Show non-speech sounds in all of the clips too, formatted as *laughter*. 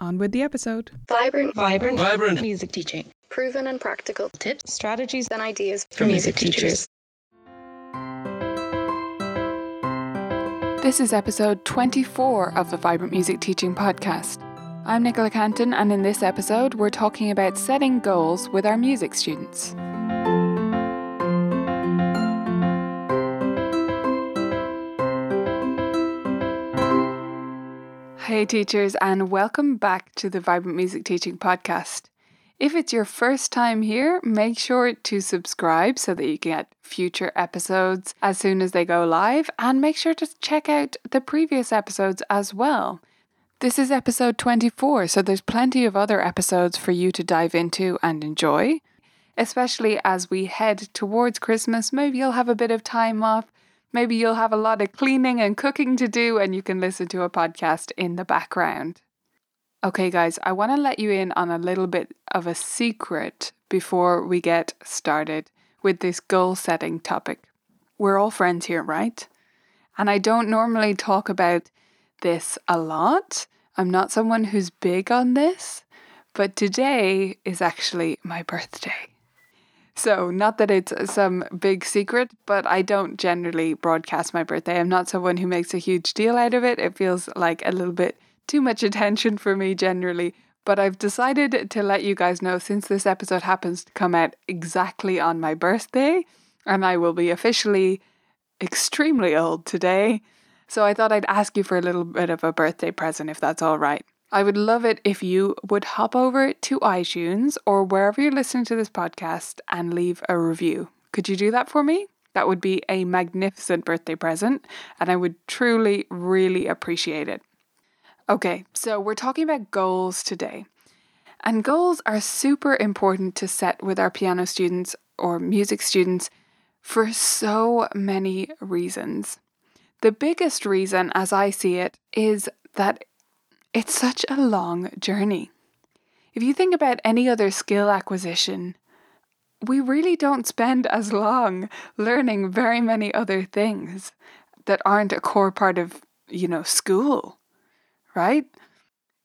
On with the episode. Vibrant, Vibrant, Vibrant. music teaching. proven and practical Tips, strategies and ideas for music teachers. This is episode 24 of the Vibrant Music Teaching Podcast. I'm Nicola Cantan, and in this episode, we're talking about setting goals with our music students. Hey, teachers, and welcome back to the Vibrant Music Teaching Podcast. If it's your first time here, make sure to subscribe so that you get future episodes as soon as they go live, and make sure to check out the previous episodes as well. This is episode 24, so there's plenty of other episodes for you to dive into and enjoy. Especially as we head towards Christmas, maybe you'll have a bit of time off. Maybe you'll have a lot of cleaning and cooking to do, and you can listen to a podcast in the background. Okay, guys, I want to let you in on a little bit of a secret before we get started with this goal setting topic. We're all friends here, right? And I don't normally talk about this a lot. I'm not someone who's big on this, but today is actually my birthday. So, not that it's some big secret, but I don't generally broadcast my birthday. I'm not someone who makes a huge deal out of it. It feels like a little bit too much attention for me generally. But I've decided to let you guys know since this episode happens to come out exactly on my birthday, and I will be officially extremely old today. So I thought I'd ask you for a little bit of a birthday present if that's all right. I would love it if you would hop over to iTunes or wherever you're listening to this podcast and leave a review. Could you do that for me? That would be a magnificent birthday present, and I would truly, really appreciate it. Okay, so we're talking about goals today. And goals are super important to set with our piano students or music students for so many reasons. The biggest reason, as I see it, is that it's such a long journey. If you think about any other skill acquisition, we really don't spend as long learning very many other things that aren't a core part of, you know, school, right?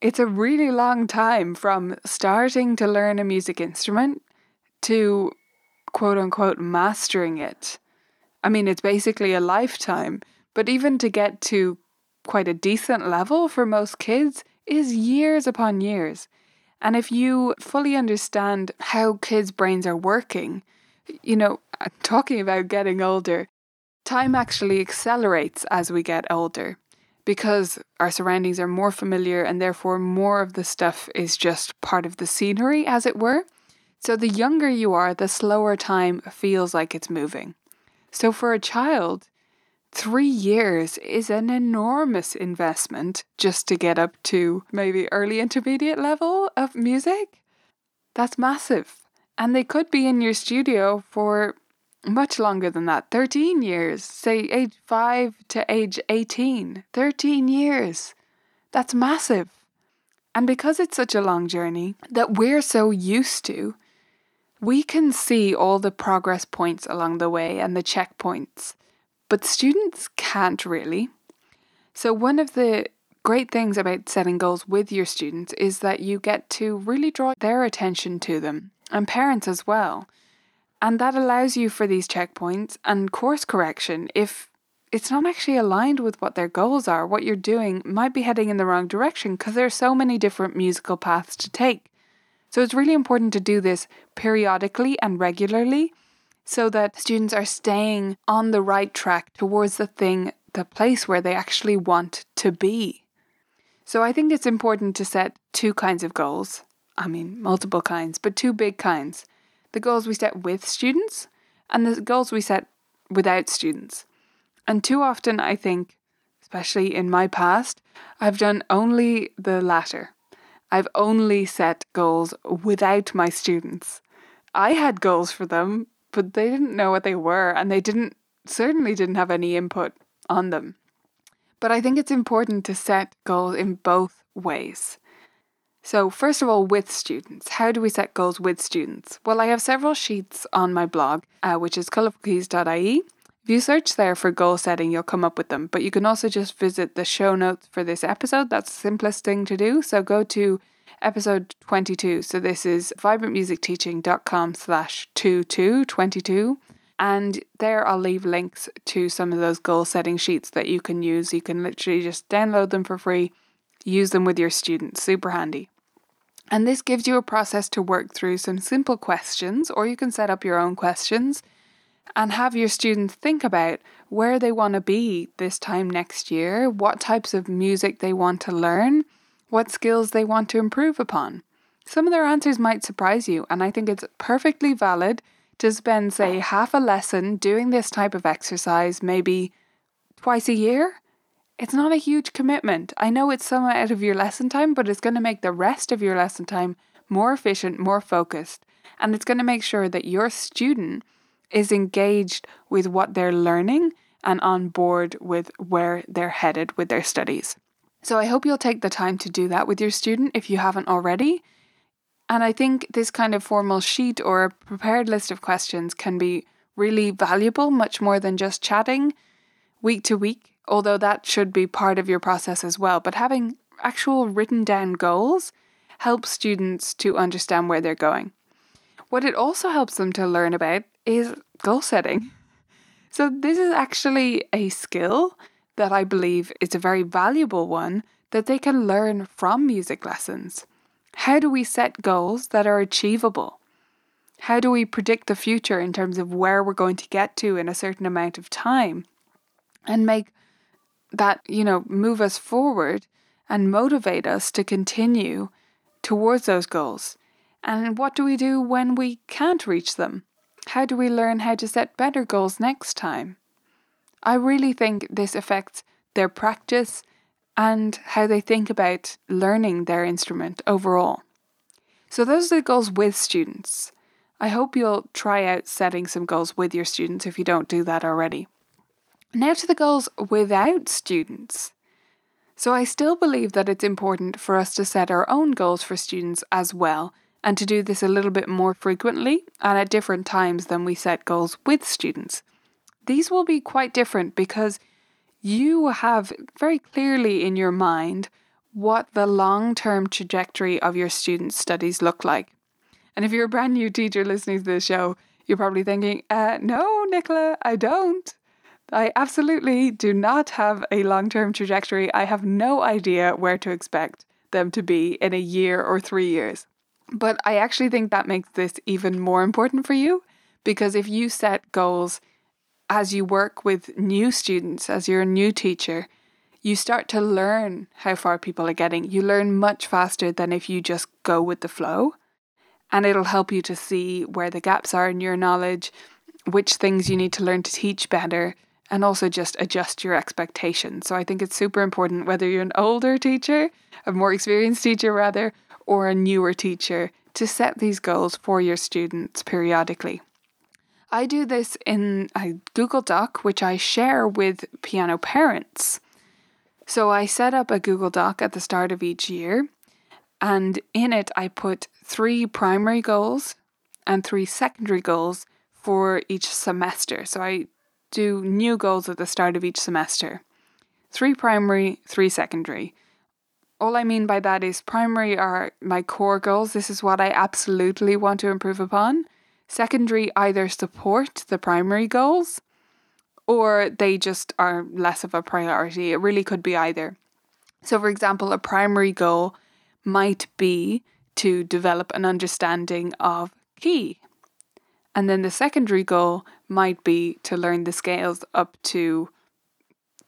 It's a really long time from starting to learn a music instrument to quote unquote mastering it. I mean, it's basically a lifetime, but even to get to quite a decent level for most kids is years upon years. And if you fully understand how kids' brains are working, you know, talking about getting older, time actually accelerates as we get older because our surroundings are more familiar and therefore more of the stuff is just part of the scenery, as it were. So the younger you are, the slower time feels like it's moving. So for a child, Three years is an enormous investment just to get up to maybe early intermediate level of music. That's massive. And they could be in your studio for much longer than that 13 years, say age 5 to age 18. 13 years. That's massive. And because it's such a long journey that we're so used to, we can see all the progress points along the way and the checkpoints but students can't really. So, one of the great things about setting goals with your students is that you get to really draw their attention to them and parents as well. And that allows you for these checkpoints and course correction if it's not actually aligned with what their goals are. What you're doing might be heading in the wrong direction because there are so many different musical paths to take. So it's really important to do this periodically and regularly so that students are staying on the right track towards the thing, the place where they actually want to be. So I think it's important to set two kinds of goals. I mean, multiple kinds, but two big kinds. The goals we set with students and the goals we set without students. And too often, I think, especially in my past, I've done only the latter. I've only set goals without my students. I had goals for them, but they didn't know what they were and they didn't certainly didn't have any input on them. But I think it's important to set goals in both ways. So, first of all, with students, how do we set goals with students? Well, I have several sheets on my blog, uh, which is colourfulkeys.ie. If you search there for goal setting, you'll come up with them. But you can also just visit the show notes for this episode. That's the simplest thing to do. So, go to episode 22. So, this is vibrantmusicteaching.com slash 2222. And there I'll leave links to some of those goal setting sheets that you can use. You can literally just download them for free use them with your students. Super handy. And this gives you a process to work through some simple questions, or you can set up your own questions and have your students think about where they want to be this time next year, what types of music they want to learn, what skills they want to improve upon. Some of their answers might surprise you, and I think it's perfectly valid to spend, say, half a lesson doing this type of exercise maybe twice a year it's not a huge commitment. I know it's some out of your lesson time, but it's going to make the rest of your lesson time more efficient, more focused, and it's going to make sure that your student is engaged with what they're learning and on board with where they're headed with their studies. So I hope you'll take the time to do that with your student if you haven't already. And I think this kind of formal sheet or a prepared list of questions can be really valuable, much more than just chatting week to week although that should be part of your process as well. But having actual written down goals helps students to understand where they're going. What it also helps them to learn about is goal setting. *laughs* So, this is actually a skill that I believe is a very valuable one that they can learn from music lessons. How do we set goals that are achievable? How do we predict the future in terms of where we're going to get to in a certain amount of time? And make that, you know, move us forward and motivate us to continue towards those goals. And what do we do when we can't reach them? How do we learn how to set better goals next time? I really think this affects their practice and how they think about learning their instrument overall. So, those are the goals with students. I hope you'll try out setting some goals with your students if you don't do that already. Now to the goals without students. So I still believe that it's important for us to set our own goals for students as well, and to do this a little bit more frequently and at different times than we set goals with students. These will be quite different because you have very clearly in your mind what the long term trajectory of your students' studies look like. And if you're a brand new teacher listening to this show, you're probably thinking, uh, no, Nicola, I don't. I absolutely do not have a long term trajectory. I have no idea where to expect them to be in a year or three years. But I actually think that makes this even more important for you because if you set goals as you work with new students, as you're a new teacher, you start to learn how far people are getting. You learn much faster than if you just go with the flow. And it'll help you to see where the gaps are in your knowledge, which things you need to learn to teach better, and also just adjust your expectations. So I think it's super important whether you're an older teacher, a more experienced teacher rather, or a newer teacher to set these goals for your students periodically. I do this in a Google Doc, which I share with piano parents. So I set up a Google Doc at the start of each year, and in it I put three primary goals and three secondary goals for each semester. So I do new goals at the start of each semester three primary, three secondary. All I mean by that is primary are my core goals. This is what I absolutely want to improve upon. Secondary either support the primary goals or they just are less of a priority. It really could be either. So, for example, a primary goal might be to develop an understanding of key. And then the secondary goal might be to learn the scales up to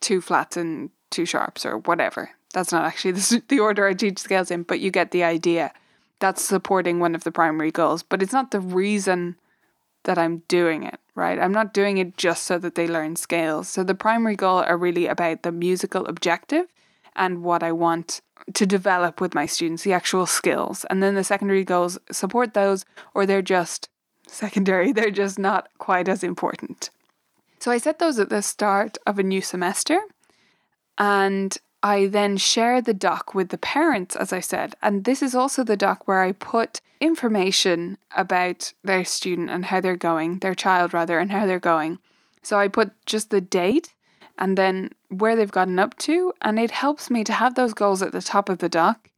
two flats and two sharps or whatever. That's not actually *laughs* the, the order I teach scales in, but you get the idea. That's supporting one of the primary goals, but it's not the reason that I'm doing it, right? I'm not doing it just so that they learn scales. So the primary goal are really about the musical objective and what I want to develop with my students, the actual skills. And then the secondary goals support those, or they're just secondary, *laughs* they're just not quite as important. So I set those at the start of a new semester. And I then share the doc with the parents, as I said. And this is also the doc where I put information about their student and how they're going, their child rather, and how they're going. So I put just the date and then where they've gotten up to. And it helps me to have those goals at the top of the doc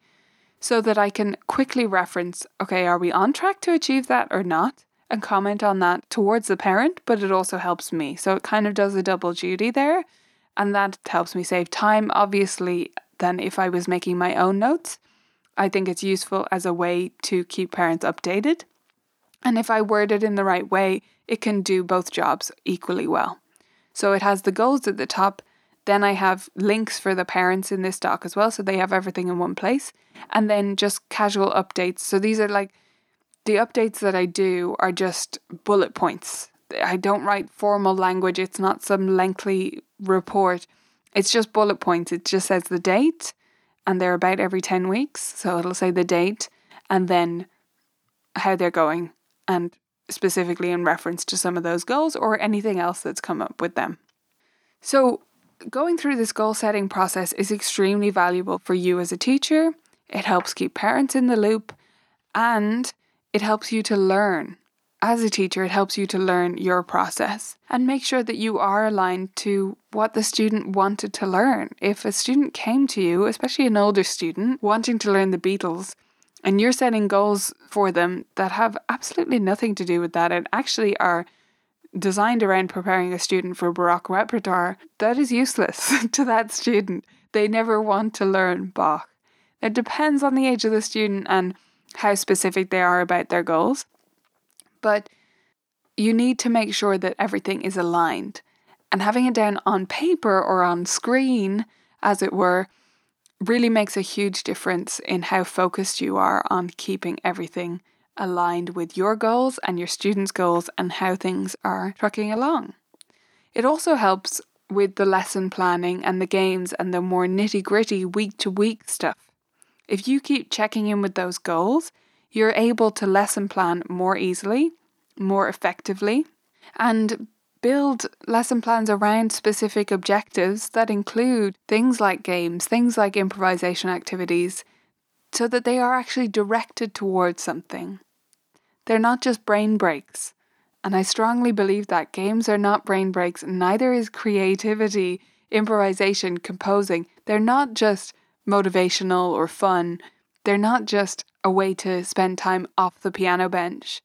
so that I can quickly reference okay, are we on track to achieve that or not? And comment on that towards the parent, but it also helps me. So it kind of does a double duty there and that helps me save time, obviously, than if I was making my own notes. I think it's useful as a way to keep parents updated. And if I word it in the right way, it can do both jobs equally well. So it has the goals at the top. Then I have links for the parents in this doc as well, so they have everything in one place. And then just casual updates. So these are like the updates that I do are just bullet points I don't write formal language. It's not some lengthy report. It's just bullet points. It just says the date, and they're about every 10 weeks. So it'll say the date and then how they're going, and specifically in reference to some of those goals or anything else that's come up with them. So, going through this goal setting process is extremely valuable for you as a teacher. It helps keep parents in the loop and it helps you to learn as a teacher, it helps you to learn your process and make sure that you are aligned to what the student wanted to learn. If a student came to you, especially an older student, wanting to learn the Beatles, and you're setting goals for them that have absolutely nothing to do with that and actually are designed around preparing a student for Baroque repertoire, that is useless *laughs* to that student. They never want to learn Bach. It depends on the age of the student and how specific they are about their goals but you need to make sure that everything is aligned. And having it down on paper or on screen, as it were, really makes a huge difference in how focused you are on keeping everything aligned with your goals and your students' goals and how things are trucking along. It also helps with the lesson planning and the games and the more nitty gritty week to week stuff. If you keep checking in with those goals, you're able to lesson plan more easily, more effectively, and build lesson plans around specific objectives that include things like games, things like improvisation activities, so that they are actually directed towards something. They're not just brain breaks. And I strongly believe that games are not brain breaks, neither is creativity, improvisation, composing. They're not just motivational or fun. They're not just a way to spend time off the piano bench.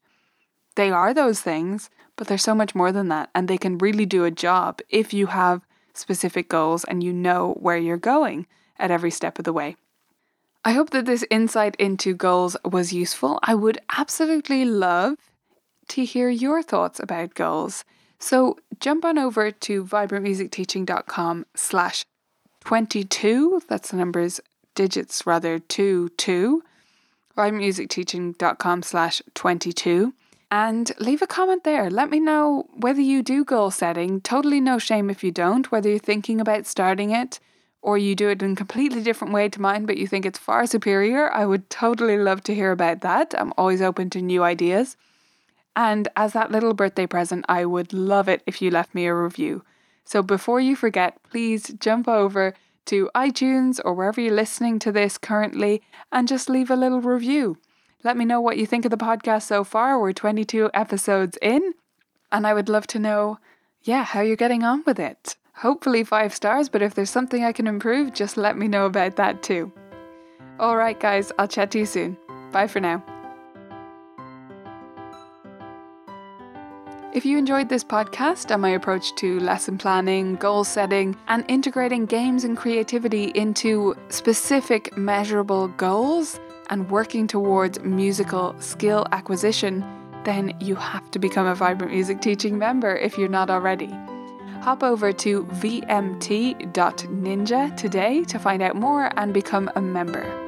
They are those things, but they're so much more than that, and they can really do a job if you have specific goals and you know where you're going at every step of the way. I hope that this insight into goals was useful. I would absolutely love to hear your thoughts about goals. So jump on over to vibrantmusicteaching.com slash 22. That's the numbers, digits rather, 2 2 vibrantmusicteaching.com slash 22 and leave a comment there. Let me know whether you do goal setting. Totally no shame if you don't, whether you're thinking about starting it or you do it in a completely different way to mine, but you think it's far superior. I would totally love to hear about that. I'm always open to new ideas. And as that little birthday present, I would love it if you left me a review. So before you forget, please jump over to iTunes or wherever you're listening to this currently and just leave a little review. Let me know what you think of the podcast so far. We're 22 episodes in, and I would love to know, yeah, how you're getting on with it. Hopefully, five stars, but if there's something I can improve, just let me know about that too. All right, guys, I'll chat to you soon. Bye for now. If you enjoyed this podcast and my approach to lesson planning, goal setting, and integrating games and creativity into specific measurable goals and working towards musical skill acquisition, then you have to become a Vibrant Music Teaching member if you're not already. Hop over to vmt.ninja today to find out more and become a member.